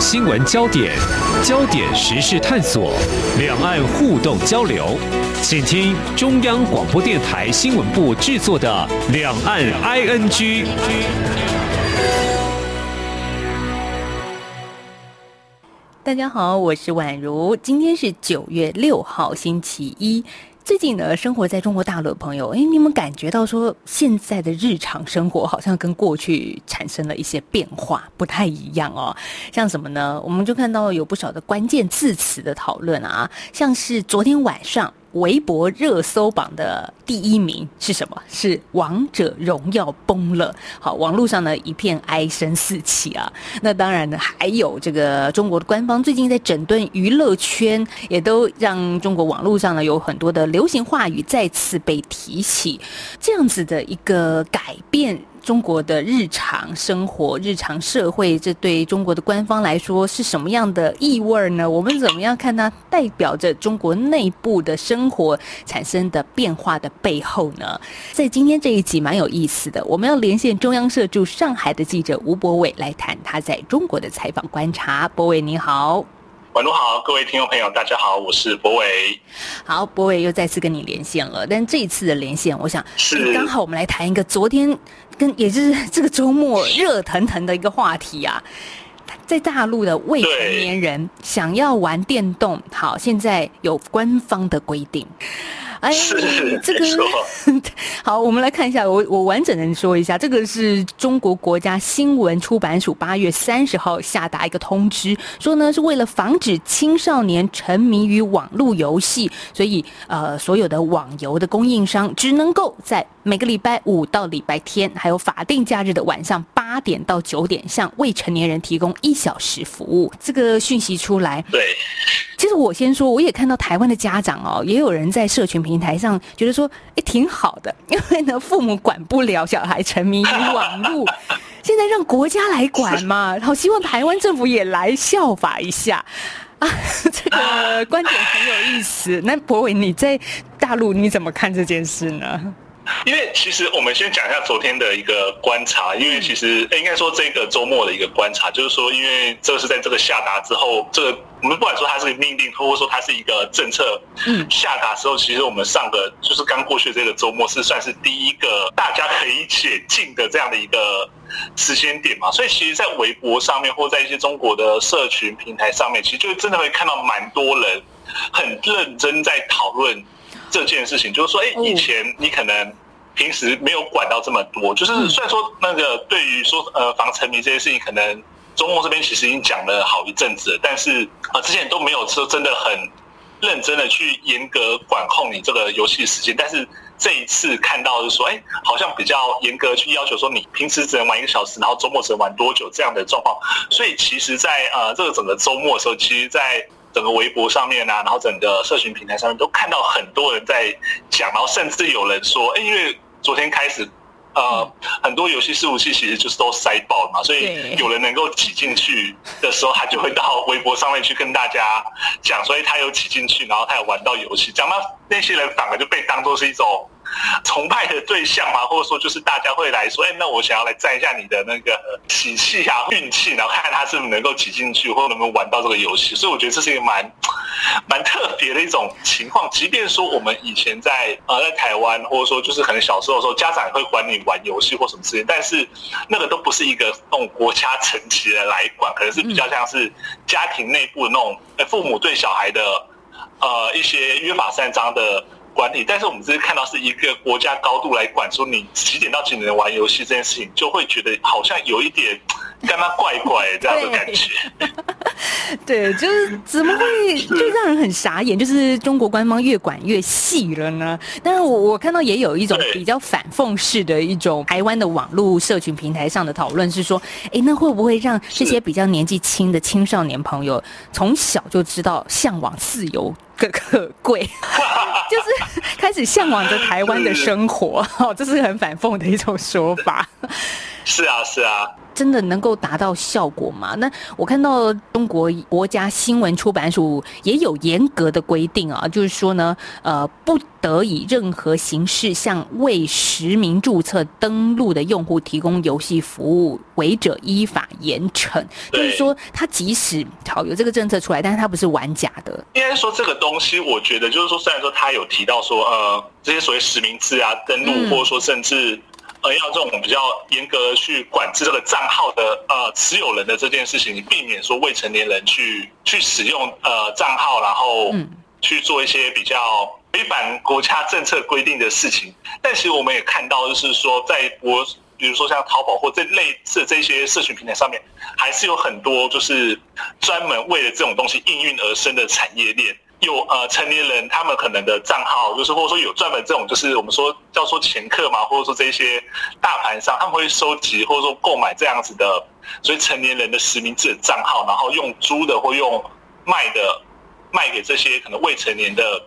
新闻焦点、焦点时事探索、两岸互动交流，请听中央广播电台新闻部制作的《两岸 ING》。大家好，我是宛如，今天是九月六号，星期一。最近呢，生活在中国大陆的朋友，哎，你们感觉到说现在的日常生活好像跟过去产生了一些变化，不太一样哦。像什么呢？我们就看到有不少的关键字词的讨论啊，像是昨天晚上。微博热搜榜的第一名是什么？是《王者荣耀》崩了。好，网络上呢一片哀声四起啊。那当然呢，还有这个中国的官方最近在整顿娱乐圈，也都让中国网络上呢有很多的流行话语再次被提起。这样子的一个改变。中国的日常生活、日常社会，这对中国的官方来说是什么样的意味呢？我们怎么样看它代表着中国内部的生活产生的变化的背后呢？在今天这一集蛮有意思的，我们要连线中央社驻上海的记者吴博伟来谈他在中国的采访观察。博伟你好。晚上好，各位听众朋友，大家好，我是博伟。好，博伟又再次跟你连线了，但这一次的连线，我想是刚好我们来谈一个昨天跟也就是 这个周末热腾腾的一个话题啊，在大陆的未成年人想要玩电动，好，现在有官方的规定。哎，这个 好，我们来看一下，我我完整的说一下，这个是中国国家新闻出版署八月三十号下达一个通知，说呢是为了防止青少年沉迷于网络游戏，所以呃所有的网游的供应商只能够在每个礼拜五到礼拜天，还有法定假日的晚上八点到九点，向未成年人提供一小时服务。这个讯息出来，对。其实我先说，我也看到台湾的家长哦，也有人在社群平台上觉得说，哎，挺好的，因为呢，父母管不了小孩沉迷于网络，现在让国家来管嘛，好希望台湾政府也来效法一下啊，这个观点很有意思。那博伟，你在大陆你怎么看这件事呢？因为其实我们先讲一下昨天的一个观察，因为其实应该说这个周末的一个观察，就是说，因为这是在这个下达之后，这个我们不管说它是命令，或者说它是一个政策，嗯，下达之后，其实我们上个就是刚过去这个周末是算是第一个大家可以解禁的这样的一个时间点嘛，所以其实，在微博上面或在一些中国的社群平台上面，其实就真的会看到蛮多人很认真在讨论。这件事情就是说，哎，以前你可能平时没有管到这么多，就是虽然说那个对于说呃防沉迷这些事情，可能中共这边其实已经讲了好一阵子了，但是啊之前都没有说真的很认真的去严格管控你这个游戏时间，但是这一次看到是说，哎，好像比较严格去要求说你平时只能玩一个小时，然后周末只能玩多久这样的状况，所以其实，在呃这个整个周末的时候，其实，在整个微博上面啊，然后整个社群平台上面都看到很多人在讲，然后甚至有人说，哎，因为昨天开始，呃，很多游戏伺服器其实就是都塞爆了嘛，所以有人能够挤进去的时候，他就会到微博上面去跟大家讲，所以他有挤进去，然后他有玩到游戏，讲到那些人反而就被当做是一种。崇拜的对象嘛，或者说就是大家会来说，哎，那我想要来占一下你的那个喜气啊、运气，然后看看他是不是能够挤进去，或者能不能玩到这个游戏。所以我觉得这是一个蛮蛮特别的一种情况。即便说我们以前在呃在台湾，或者说就是可能小时候的时候，家长会管你玩游戏或什么事情，但是那个都不是一个那种国家层级的来管，可能是比较像是家庭内部的那种，父母对小孩的呃一些约法三章的。管理，但是我们只是看到是一个国家高度来管，说你几点到几点玩游戏这件事情，就会觉得好像有一点干嘛怪怪这样的感觉。对，就是怎么会就让人很傻眼？就是中国官方越管越细了呢？但是我我看到也有一种比较反讽式的一种台湾的网络社群平台上的讨论是说，哎，那会不会让这些比较年纪轻的青少年朋友从小就知道向往自由？可可贵，就是开始向往着台湾的生活，哦，这是很反讽的一种说法。是啊，是啊，真的能够达到效果吗？那我看到中国国家新闻出版署也有严格的规定啊，就是说呢，呃，不得以任何形式向未实名注册登录的用户提供游戏服务，违者依法严惩。就是说，他即使好有这个政策出来，但是他不是玩假的。应该说这个东西，我觉得就是说，虽然说他有提到说，呃，这些所谓实名制啊、登录，或者说甚至。呃，要这种比较严格去管制这个账号的呃持有人的这件事情，避免说未成年人去去使用呃账号，然后去做一些比较违反国家政策规定的事情。但其实我们也看到，就是说，在我比如说像淘宝或这类似这些社群平台上面，还是有很多就是专门为了这种东西应运而生的产业链。有呃成年人，他们可能的账号，就是或者说有专门这种，就是我们说叫做前客嘛，或者说这些大盘商，他们会收集或者说购买这样子的，所以成年人的实名制的账号，然后用租的或用卖的卖给这些可能未成年的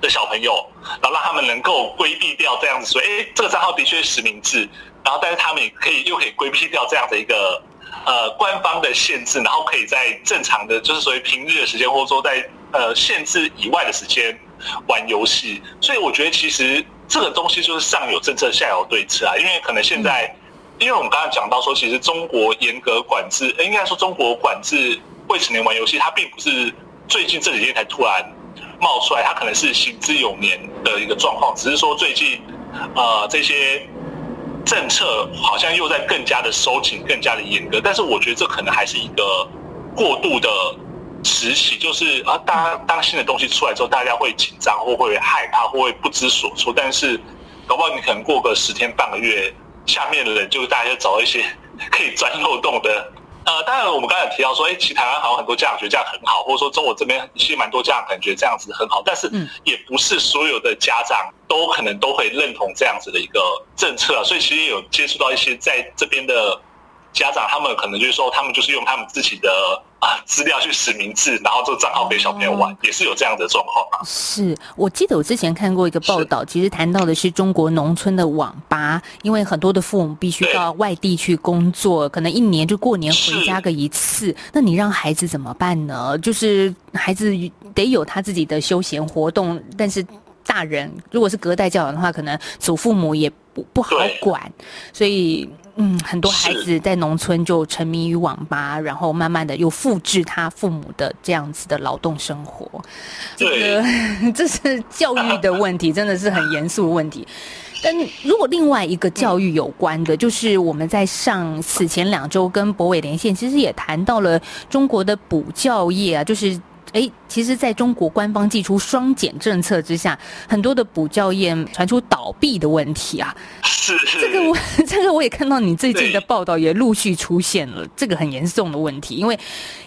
的小朋友，然后让他们能够规避掉这样子说，哎，这个账号的确实名制，然后但是他们也可以又可以规避掉这样的一个。呃，官方的限制，然后可以在正常的，就是所谓平日的时间，或者说在呃限制以外的时间玩游戏。所以我觉得其实这个东西就是上有政策，下有对策啊。因为可能现在，因为我们刚才讲到说，其实中国严格管制，应该说中国管制未成年玩游戏，它并不是最近这几天才突然冒出来，它可能是行之有年的一个状况，只是说最近呃这些。政策好像又在更加的收紧、更加的严格，但是我觉得这可能还是一个过度的时期，就是啊，大家当新的东西出来之后，大家会紧张或会害怕或会不知所措，但是搞不好你可能过个十天半个月，下面的人就大家找到一些 可以钻漏洞的。呃，当然，我们刚才提到说，哎，其实台湾好像很多家长觉得这样很好，或者说中国这边其实蛮多家长感觉这样子很好，但是也不是所有的家长都可能都会认同这样子的一个政策啊，所以其实有接触到一些在这边的。家长他们可能就是说，他们就是用他们自己的啊 资料去实名制，然后做账号给小朋友玩，也是有这样的状况吗。是我记得我之前看过一个报道，其实谈到的是中国农村的网吧，因为很多的父母必须到外地去工作，可能一年就过年回家个一次，那你让孩子怎么办呢？就是孩子得有他自己的休闲活动，但是大人如果是隔代教养的话，可能祖父母也不不好管，所以。嗯，很多孩子在农村就沉迷于网吧，然后慢慢的又复制他父母的这样子的劳动生活。这个 这是教育的问题，真的是很严肃的问题。但如果另外一个教育有关的，就是我们在上此前两周跟博伟连线，其实也谈到了中国的补教业啊，就是。哎，其实，在中国官方祭出双减政策之下，很多的补教业传出倒闭的问题啊。是是这个我这个我也看到你最近的报道也陆续出现了这个很严重的问题，因为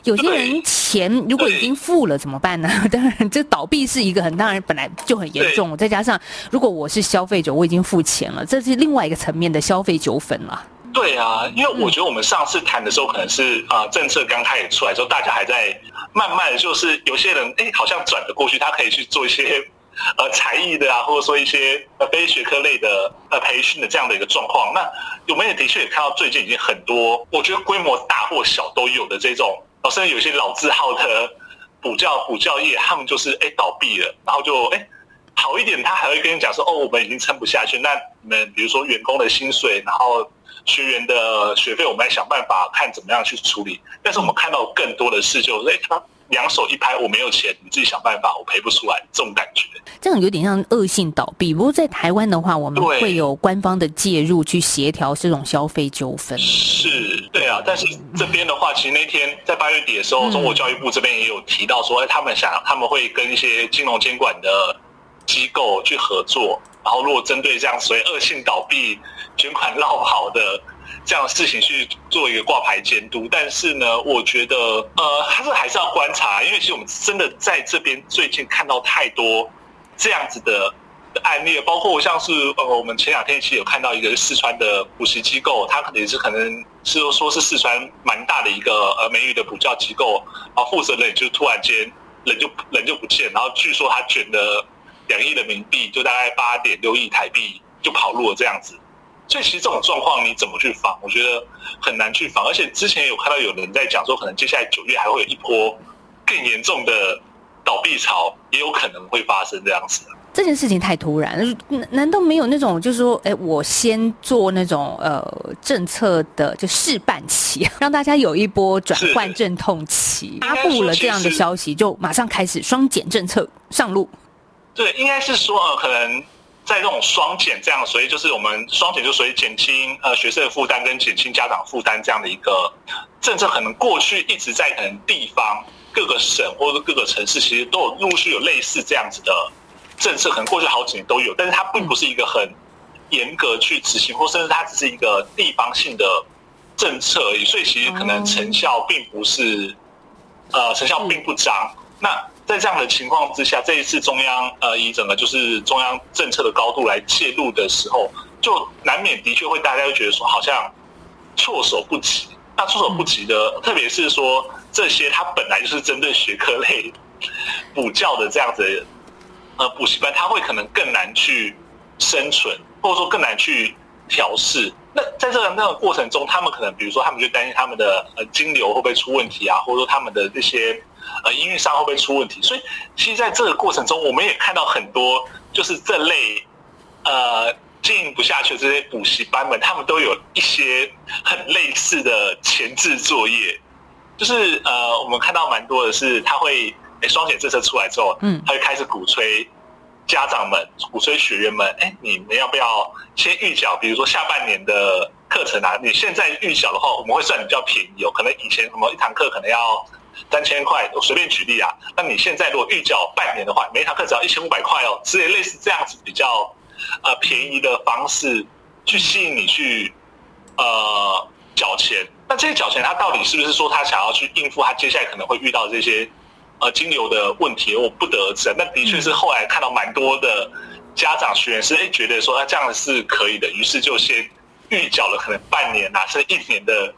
有些人钱如果已经付了怎么办呢？当然，这倒闭是一个很当然本来就很严重，再加上如果我是消费者，我已经付钱了，这是另外一个层面的消费纠纷了。对啊，因为我觉得我们上次谈的时候，可能是啊政策刚开始出来之后，大家还在慢慢就是有些人哎，好像转得过去，他可以去做一些 呃才艺的啊，或者说一些呃非学科类的呃培训的这样的一个状况。那我们也的确也看到最近已经很多，我觉得规模大或小都有的这种，甚至有些老字号的补教补教业，他们就是哎倒闭了，然后就哎好一点，他还会跟你讲说哦，我们已经撑不下去，那你们比如说员工的薪水，然后。学员的学费，我们来想办法看怎么样去处理。但是我们看到更多的事，就是哎，他两手一拍，我没有钱，你自己想办法，我赔不出来，这种感觉。这样有点像恶性倒闭。不过在台湾的话，我们会有官方的介入去协调这种消费纠纷。是，对啊。但是这边的话，其实那天在八月底的时候，中国教育部这边也有提到说，哎，他们想他们会跟一些金融监管的机构去合作。然后，如果针对这样所谓恶性倒闭、卷款绕跑的这样的事情去做一个挂牌监督，但是呢，我觉得呃，还是还是要观察，因为其实我们真的在这边最近看到太多这样子的案例，包括像是呃，我们前两天其实有看到一个四川的补习机构，它可能也是可能是说是四川蛮大的一个呃美语的补教机构，然后负责人就突然间人就人就不见，然后据说他卷的。两亿人民币就大概八点六亿台币就跑路了这样子，所以其实这种状况你怎么去防？我觉得很难去防。而且之前有看到有人在讲说，可能接下来九月还会有一波更严重的倒闭潮，也有可能会发生这样子。这件事情太突然，难难道没有那种就是说，哎，我先做那种呃政策的就试办期，让大家有一波转换阵痛期，发布了这样的消息，就马上开始双减政策上路。对，应该是说呃，可能在这种双减这样，所以就是我们双减就属于减轻呃学生的负担跟减轻家长负担这样的一个政策，可能过去一直在可能地方各个省或者各个城市，其实都有陆续有类似这样子的。政策可能过去好几年都有，但是它并不是一个很严格去执行，或甚至它只是一个地方性的政策而已，所以其实可能成效并不是，呃，成效并不彰。那在这样的情况之下，这一次中央呃以整个就是中央政策的高度来介入的时候，就难免的确会大家会觉得说好像措手不及。那措手不及的，特别是说这些它本来就是针对学科类补教的这样子。呃，补习班他会可能更难去生存，或者说更难去调试。那在这个那个过程中，他们可能比如说，他们就担心他们的呃金流会不会出问题啊，或者说他们的这些呃营运上会不会出问题。所以，其实在这个过程中，我们也看到很多就是这类呃经营不下去的这些补习班们，他们都有一些很类似的前置作业，就是呃，我们看到蛮多的是他会。哎，双减政策出来之后，嗯，他就开始鼓吹家长们、鼓吹学员们，哎，你们要不要先预缴？比如说下半年的课程啊，你现在预缴的话，我们会算你比较便宜哦。可能以前什么一堂课可能要三千块，我随便举例啊。那你现在如果预缴半年的话，每一堂课只要一千五百块哦，所以类似这样子比较呃便宜的方式去吸引你去呃缴钱。那这些缴钱，他到底是不是说他想要去应付他接下来可能会遇到这些？呃，金流的问题我不得而知，那的确是后来看到蛮多的家长学员是哎觉得说他这样是可以的，于是就先预缴了可能半年啊，甚至一年的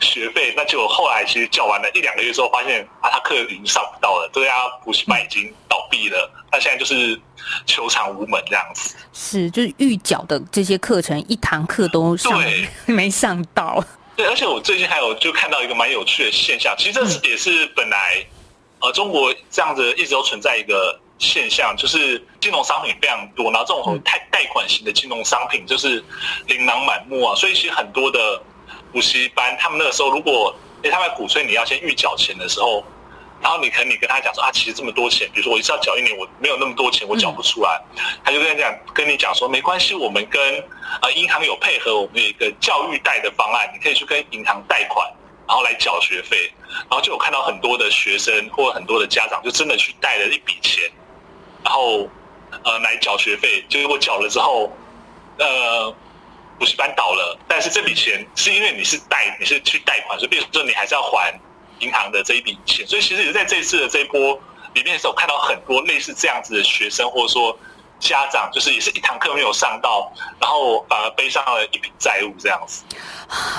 学费，那就后来其实缴完了一两个月之后，发现啊他课已经上不到了，这家补习班已经倒闭了，那现在就是求偿无门这样子。是，就是预缴的这些课程一堂课都上 没上到。对，而且我最近还有就看到一个蛮有趣的现象，其实这是也是本来。呃，中国这样子一直都存在一个现象，就是金融商品非常多，然后这种贷贷款型的金融商品就是琳琅满目啊，所以其实很多的补习班，他们那个时候如果哎他们鼓吹你要先预缴钱的时候，然后你可能你跟他讲说啊，其实这么多钱，比如说我一次要缴一年，我没有那么多钱，我缴不出来，他就跟你讲跟你讲说没关系，我们跟呃银行有配合，我们有一个教育贷的方案，你可以去跟银行贷款。然后来缴学费，然后就有看到很多的学生或很多的家长就真的去贷了一笔钱，然后呃来缴学费，结果缴了之后，呃补习班倒了，但是这笔钱是因为你是贷，你是去贷款，所以变成说你还是要还银行的这一笔钱，所以其实也在这次的这一波里面，的时候看到很多类似这样子的学生，或者说。家长就是也是一堂课没有上到，然后反而背上了一笔债务这样子。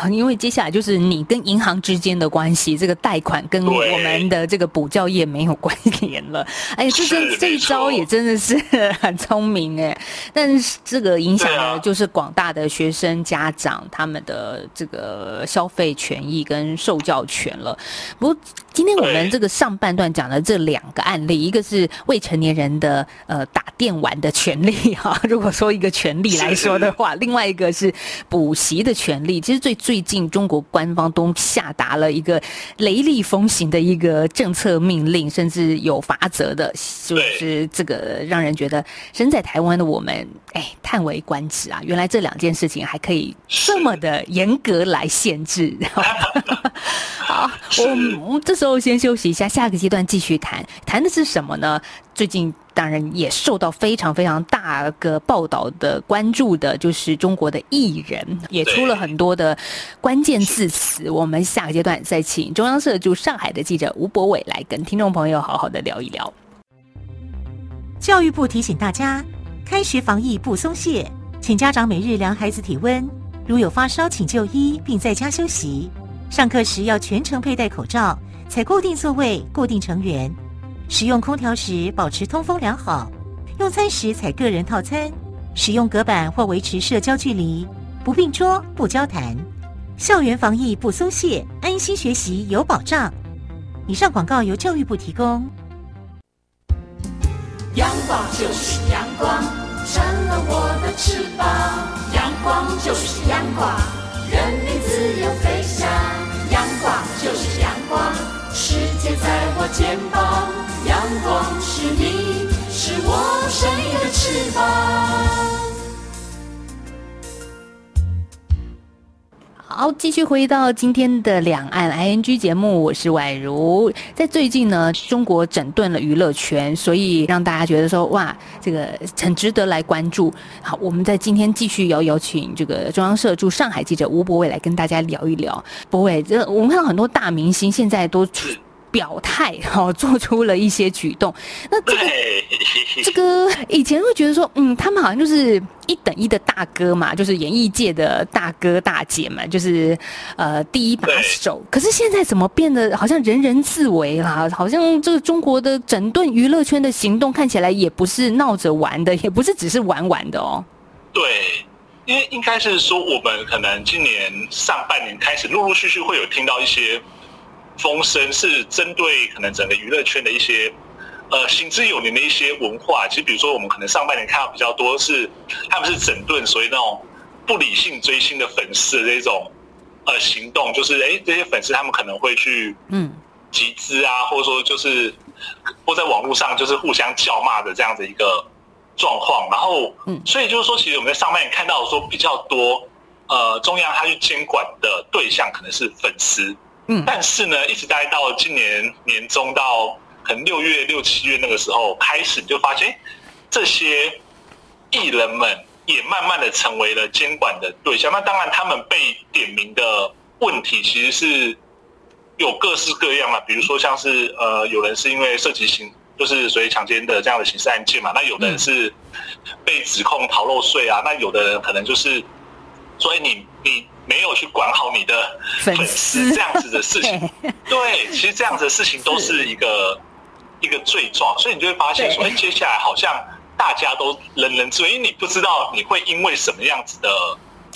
因为接下来就是你跟银行之间的关系，这个贷款跟我们的这个补教业没有关联了。哎，这这这一招也真的是很聪明哎。但是这个影响的就是广大的学生家长他们的这个消费权益跟受教权了。不过今天我们这个上半段讲的这两个案例，一个是未成年人的呃打电玩的。权利 哈，如果说一个权利来说的话，另外一个是补习的权利。其实最最近中国官方都下达了一个雷厉风行的一个政策命令，甚至有罚则的，就是这个让人觉得身在台湾的我们，哎，叹为观止啊！原来这两件事情还可以这么的严格来限制。好，我我们这时候先休息一下，下个阶段继续谈，谈的是什么呢？最近。当然也受到非常非常大个报道的关注的，就是中国的艺人也出了很多的关键字词。我们下个阶段再请中央社驻上海的记者吴博伟来跟听众朋友好好的聊一聊。教育部提醒大家，开学防疫不松懈，请家长每日量孩子体温，如有发烧请就医并在家休息。上课时要全程佩戴口罩，采固定座位、固定成员。使用空调时保持通风良好，用餐时采个人套餐，使用隔板或维持社交距离，不并桌不交谈，校园防疫不松懈，安心学习有保障。以上广告由教育部提供。阳光就是阳光，成了我的翅膀。阳光就是阳光，我肩膀。阳光是你，是我生命的翅膀。好，继续回到今天的两岸 ING 节目，我是宛如。在最近呢，中国整顿了娱乐圈，所以让大家觉得说，哇，这个很值得来关注。好，我们在今天继续要邀请这个中央社驻上海记者吴博伟来跟大家聊一聊。博伟，这我们看到很多大明星现在都出。表态，哈，做出了一些举动。那这个这个以前会觉得说，嗯，他们好像就是一等一的大哥嘛，就是演艺界的大哥大姐嘛，就是呃第一把手。可是现在怎么变得好像人人自危啦？好像这个中国的整顿娱乐圈的行动看起来也不是闹着玩的，也不是只是玩玩的哦。对，因为应该是说，我们可能今年上半年开始，陆陆续续会有听到一些。风声是针对可能整个娱乐圈的一些呃行之有年的一些文化，其实比如说我们可能上半年看到比较多是他们是整顿所谓那种不理性追星的粉丝的这种呃行动，就是哎这些粉丝他们可能会去嗯。集资啊，或者说就是或在网络上就是互相叫骂的这样的一个状况，然后嗯。所以就是说其实我们在上半年看到说比较多呃中央他去监管的对象可能是粉丝。但是呢，一直待到今年年中到可能六月六七月那个时候开始，你就发现这些艺人们也慢慢的成为了监管的对象。那当然，他们被点名的问题其实是有各式各样嘛，比如说像是呃，有人是因为涉及刑，就是所谓强奸的这样的刑事案件嘛，那有的人是被指控逃漏税啊，那有的人可能就是所以你你。没有去管好你的粉丝这样子的事情，对，其实这样子的事情都是一个一个罪状，所以你就会发现说，哎，接下来好像大家都人人自危，因为你不知道你会因为什么样子的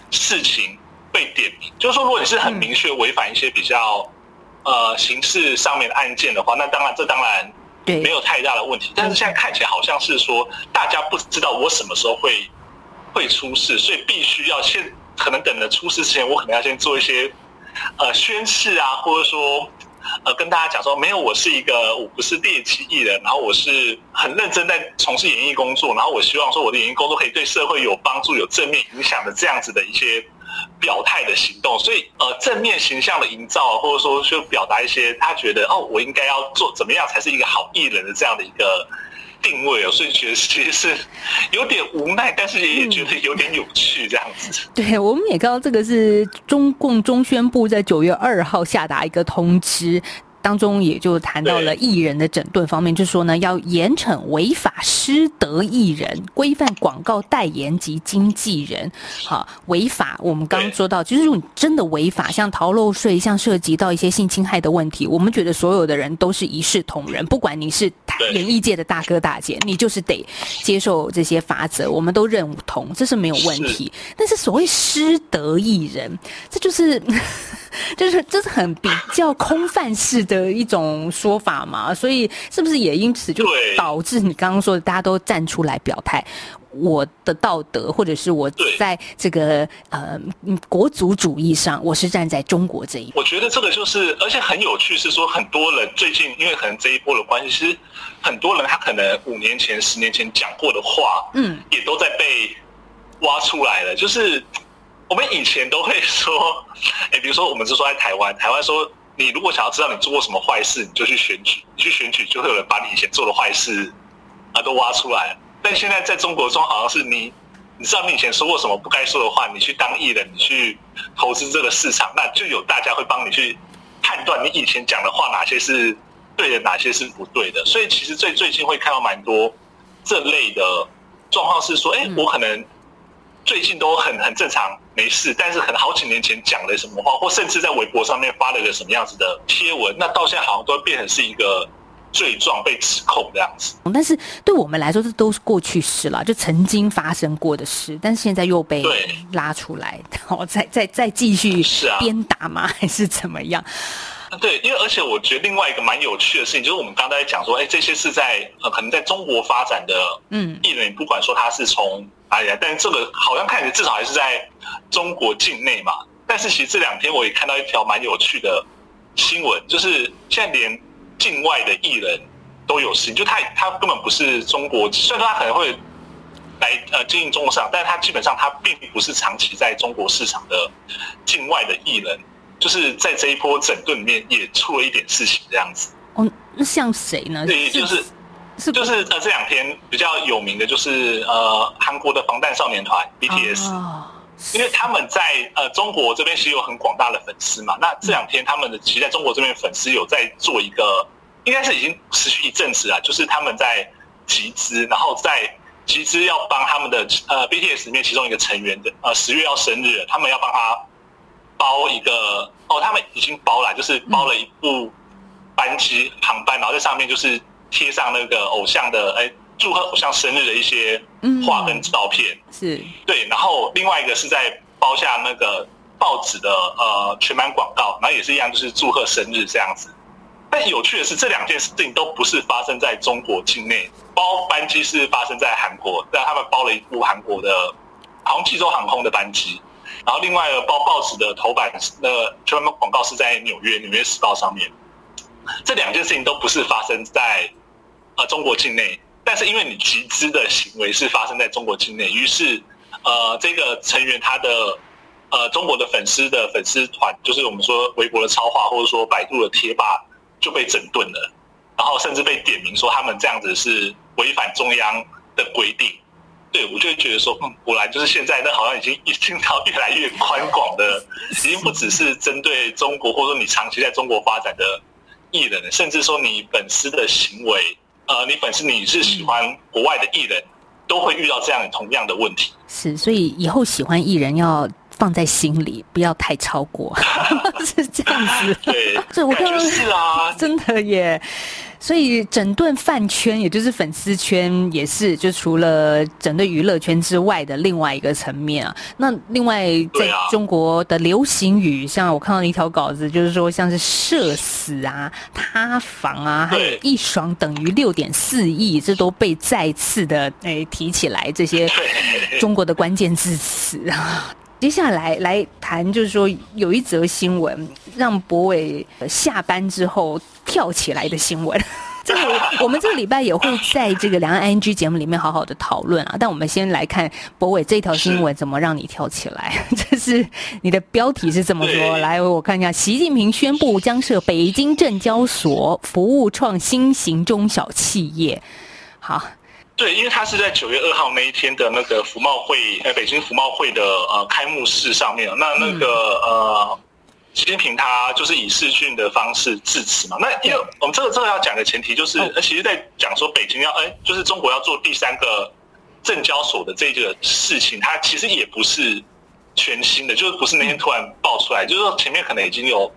事情被点名。就是说，如果你是很明确违反一些比较呃刑事上面的案件的话，那当然这当然没有太大的问题。但是现在看起来好像是说，大家不知道我什么时候会会出事，所以必须要先。可能等着出事之前，我可能要先做一些呃宣誓啊，或者说呃跟大家讲说，没有，我是一个我不是猎奇艺人，然后我是很认真在从事演艺工作，然后我希望说我的演艺工作可以对社会有帮助、有正面影响的这样子的一些表态的行动。所以呃正面形象的营造，或者说就表达一些他觉得哦，我应该要做怎么样才是一个好艺人的这样的一个。定位啊，所以觉得其实是有点无奈，但是也觉得有点有趣这样子。对，我们也看到这个是中共中宣部在九月二号下达一个通知。当中也就谈到了艺人的整顿方面，就是说呢，要严惩违法失德艺人，规范广告代言及经纪人。好，违法我们刚刚说到，就是如果你真的违法，像逃漏税，像涉及到一些性侵害的问题，我们觉得所有的人都是一视同仁，不管你是演艺界的大哥大姐，你就是得接受这些法则，我们都认同，这是没有问题。但是所谓失德艺人，这就是。就是这是很比较空泛式的一种说法嘛，所以是不是也因此就导致你刚刚说的大家都站出来表态，我的道德或者是我在这个呃国族主义上，我是站在中国这一。我觉得这个就是，而且很有趣是说，很多人最近因为可能这一波的关系，其实很多人他可能五年前、十年前讲过的话，嗯，也都在被挖出来了，就是。我们以前都会说，哎，比如说我们是说在台湾，台湾说你如果想要知道你做过什么坏事，你就去选举，你去选举就会有人把你以前做的坏事啊都挖出来。但现在在中国中好像是你，你知道你以前说过什么不该说的话，你去当艺人，你去投资这个市场，那就有大家会帮你去判断你以前讲的话哪些是对的，哪些是不对的。所以其实最最近会看到蛮多这类的状况，是说，哎，我可能。最近都很很正常，没事。但是可能好几年前讲了什么话，或甚至在微博上面发了个什么样子的贴文，那到现在好像都变成是一个罪状、被指控这样子。但是对我们来说，这都是过去式了，就曾经发生过的事，但是现在又被拉出来，然后再再再继续是啊鞭打吗？还是怎么样？对，因为而且我觉得另外一个蛮有趣的事情，就是我们刚才讲说，哎，这些是在呃可能在中国发展的嗯艺人，不管说他是从哪里来，但是这个好像看起来至少还是在中国境内嘛。但是其实这两天我也看到一条蛮有趣的新闻，就是现在连境外的艺人都有事情，就他他根本不是中国，虽然说他可能会来呃经营中国市场，但是他基本上他并不是长期在中国市场的境外的艺人，就是在这一波整顿里面也出了一点事情这样子。哦，那像谁呢？对，就是是就是呃这两天比较有名的就是呃韩国的防弹少年团 BTS。哦因为他们在呃中国这边其实有很广大的粉丝嘛，那这两天他们的其实在中国这边粉丝有在做一个，应该是已经持续一阵子了，就是他们在集资，然后在集资要帮他们的呃 BTS 里面其中一个成员的呃十月要生日，他们要帮他包一个哦，他们已经包了，就是包了一部班机航班，然后在上面就是贴上那个偶像的哎祝贺偶像生日的一些画跟照片。是对，然后另外一个是在包下那个报纸的呃全版广告，然后也是一样，就是祝贺生日这样子。但有趣的是，这两件事情都不是发生在中国境内，包班机是发生在韩国，但他们包了一部韩国的好像济州航空的班机，然后另外一个包报纸的头版的全版广告是在纽约《纽约时报》上面。这两件事情都不是发生在呃中国境内，但是因为你集资的行为是发生在中国境内，于是呃这个成员他的呃中国的粉丝的粉丝团，就是我们说微博的超话，或者说百度的贴吧就被整顿了，然后甚至被点名说他们这样子是违反中央的规定。对，我就会觉得说，嗯，果然就是现在那好像已经已经到越来越宽广的，已经不只是针对中国，或者说你长期在中国发展的艺人，甚至说你粉丝的行为，呃，你粉丝你是喜欢国外的艺人，都会遇到这样同样的问题。是，所以以后喜欢艺人要放在心里，不要太超过，是这样子。对，所以我看到感觉是啊，真的耶。所以整顿饭圈，也就是粉丝圈，也是就除了整顿娱乐圈之外的另外一个层面啊。那另外在中国的流行语，像我看到一条稿子，就是说像是社死啊、塌房啊，还有一爽等于六点四亿，这都被再次的诶提起来这些中国的关键字词啊。接下来来谈，就是说有一则新闻让博伟下班之后跳起来的新闻。这个我们这个礼拜也会在这个两岸 ING 节目里面好好的讨论啊。但我们先来看博伟这条新闻怎么让你跳起来。这是你的标题是这么说，来我看一下，习近平宣布将设北京证交所，服务创新型中小企业。好，对，因为他是在九月二号那一天的那个服贸会，呃，北京服贸会的呃开幕式上面，那那个、呃，习近平他就是以视讯的方式致辞嘛。那因为我们这个这个要讲的前提就是，其实在讲说北京要，哎，就是中国要做第三个证交所的这个事情，它其实也不是全新的，就是不是那天突然爆出来，就是说前面可能已经有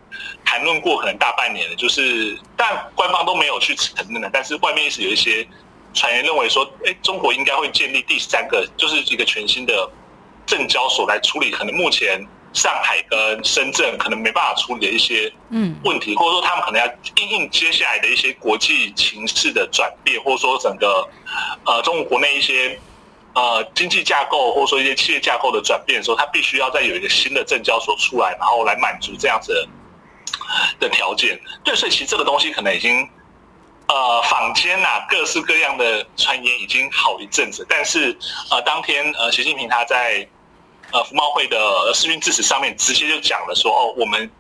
谈论过，可能大半年了，就是但官方都没有去承认的，但是外面一直有一些传言认为说，哎，中国应该会建立第三个，就是一个全新的证交所来处理可能目前上海跟深圳可能没办法处理的一些嗯问题，或者说他们可能要应应接下来的一些国际形势的转变，或者说整个呃中国国内一些呃经济架构或者说一些企业架构的转变的时候，它必须要再有一个新的证交所出来，然后来满足这样子的的条件。对，所以其实这个东西可能已经呃坊间呐、各式各样的传言已经好一阵子，但是呃当天呃习近平他在呃服贸会的视讯致辞上面直接就讲了说哦我们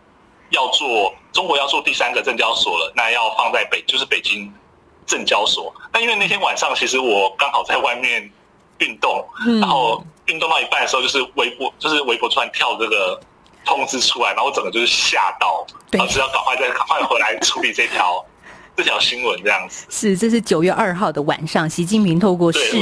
要做中国要做第三个证交所了，那要放在北就是北京证交所。那因为那天晚上其实我刚好在外面运动，嗯然后运动到一半的时候，就是微博就是微博突然跳这个通知出来，然后我整个就是吓到，对然后只要赶快再赶快回来处理这条这条新闻这样子。是，这是九月二号的晚上，习近平透过视讯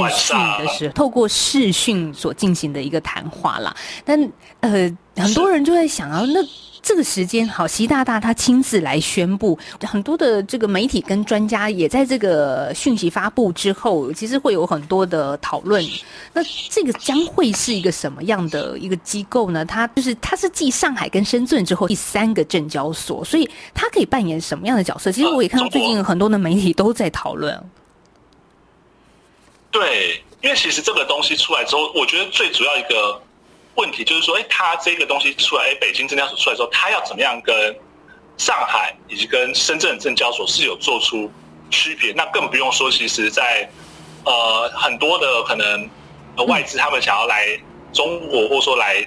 的时候，透过视讯所进行的一个谈话啦。但呃，很多人就在想啊，那这个时间，好，习大大他亲自来宣布，很多的这个媒体跟专家也在这个讯息发布之后，其实会有很多的讨论。那这个将会是一个什么样的一个机构呢？它就是它是继上海跟深圳之后第三个证交所，所以它可以扮演什么样的角色？其实我也看到最近很多的媒体都在讨论。对，因为其实这个东西出来之后，我觉得最主要一个。问题就是说，哎，它这个东西出来，哎，北京证交所出来之后，它要怎么样跟上海以及跟深圳证交所是有做出区别？那更不用说，其实，在呃很多的可能外资他们想要来中国，或者说来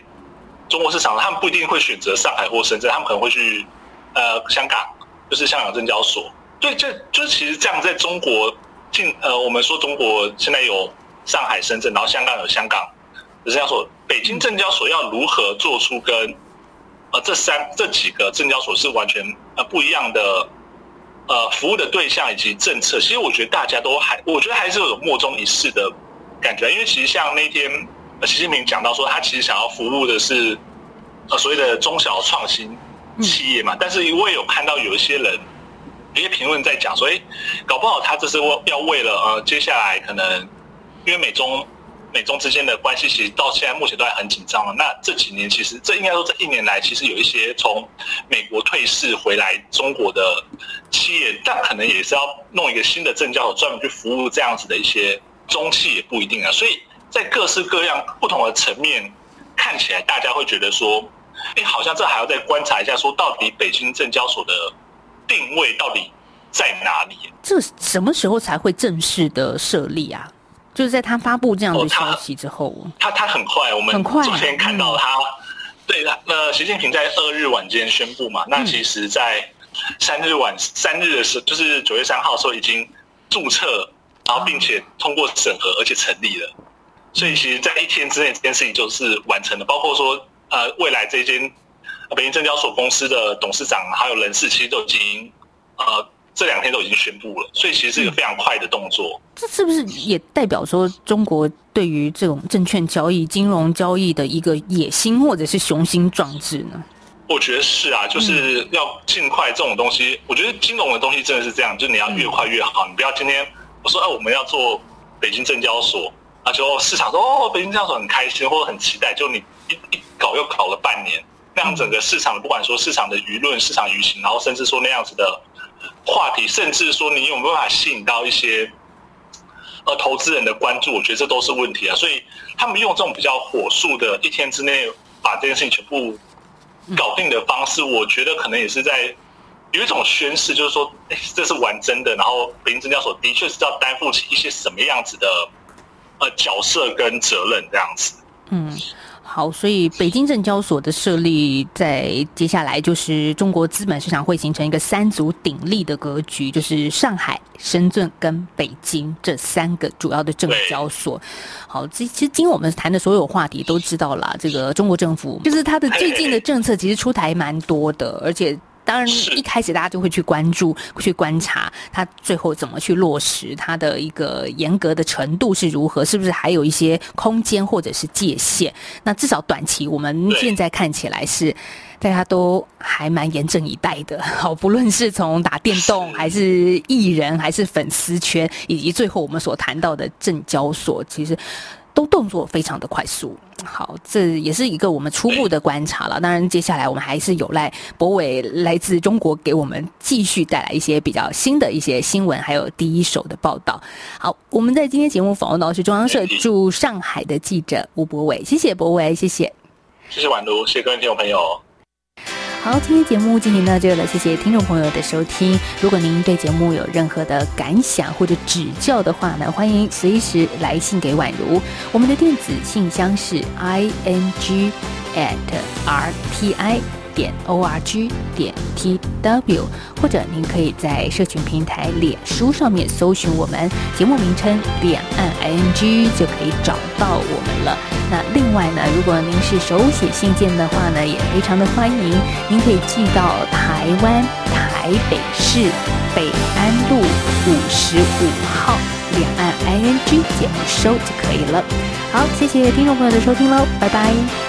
中国市场，他们不一定会选择上海或深圳，他们可能会去呃香港，就是香港证交所。对，这就其实这样，在中国进呃，我们说中国现在有上海、深圳，然后香港有香港。证交所，北京证交所要如何做出跟呃这三这几个证交所是完全呃不一样的呃服务的对象以及政策？其实我觉得大家都还，我觉得还是有莫衷一是的感觉。因为其实像那天习近平讲到说，他其实想要服务的是呃所谓的中小创新企业嘛。但是我也有看到有一些人，一些评论在讲说，哎，搞不好他这是为要为了呃接下来可能因为美中。美中之间的关系其实到现在目前都还很紧张了。那这几年其实这应该说这一年来，其实有一些从美国退市回来中国的企业，但可能也是要弄一个新的证交所专门去服务这样子的一些中企也不一定啊。所以在各式各样不同的层面看起来，大家会觉得说，哎，好像这还要再观察一下，说到底北京证交所的定位到底在哪里？这什么时候才会正式的设立啊？就是在他发布这样的消息之后，他他很快，我们很快昨天看到他，对，那习近平在二日晚间宣布嘛，那其实，在三日晚三日的时候，就是九月三号的时候已经注册，然后并且通过审核，而且成立了，所以其实，在一天之内这件事情就是完成了，包括说，呃，未来这间北京证交所公司的董事长还有人事，其实都已经呃。这两天都已经宣布了，所以其实是一个非常快的动作。这是不是也代表说中国对于这种证券交易、金融交易的一个野心或者是雄心壮志呢？我觉得是啊，就是要尽快这种东西。我觉得金融的东西真的是这样，就是你要越快越好。你不要今天我说哎，我们要做北京证交所，啊，就市场说哦，北京证交所很开心或者很期待，就你一一搞又搞了半年，那样整个市场不管说市场的舆论、市场舆情，然后甚至说那样子的。话题，甚至说你有没有办法吸引到一些呃投资人的关注？我觉得这都是问题啊。所以他们用这种比较火速的一天之内把这件事情全部搞定的方式，我觉得可能也是在有一种宣示，就是说，哎，这是玩真的。然后北京证交所的确是要担负起一些什么样子的呃角色跟责任这样子。嗯。好，所以北京证交所的设立，在接下来就是中国资本市场会形成一个三足鼎立的格局，就是上海、深圳跟北京这三个主要的证交所。好，其实今我们谈的所有话题都知道了，这个中国政府就是它的最近的政策其实出台蛮多的，而且。当然，一开始大家就会去关注、去观察他最后怎么去落实，他的一个严格的程度是如何，是不是还有一些空间或者是界限？那至少短期，我们现在看起来是大家都还蛮严阵以待的。好，不论是从打电动，还是艺人，还是粉丝圈，以及最后我们所谈到的证交所，其实。都动作非常的快速，好，这也是一个我们初步的观察了。当然，接下来我们还是有赖博伟来自中国给我们继续带来一些比较新的一些新闻，还有第一手的报道。好，我们在今天节目访问到是中央社驻上海的记者吴博伟，谢谢博伟，谢谢，谢谢宛如，谢谢各位听众朋友。好，今天节目进行到这了，谢谢听众朋友的收听。如果您对节目有任何的感想或者指教的话呢，欢迎随时来信给宛如。我们的电子信箱是 i n g at r t i。点 o r g 点 t w，或者您可以在社群平台脸书上面搜寻我们节目名称“两岸 i n g”，就可以找到我们了。那另外呢，如果您是手写信件的话呢，也非常的欢迎，您可以寄到台湾台北市北安路五十五号“两岸 i n g” 节目收就可以了。好，谢谢听众朋友的收听喽，拜拜。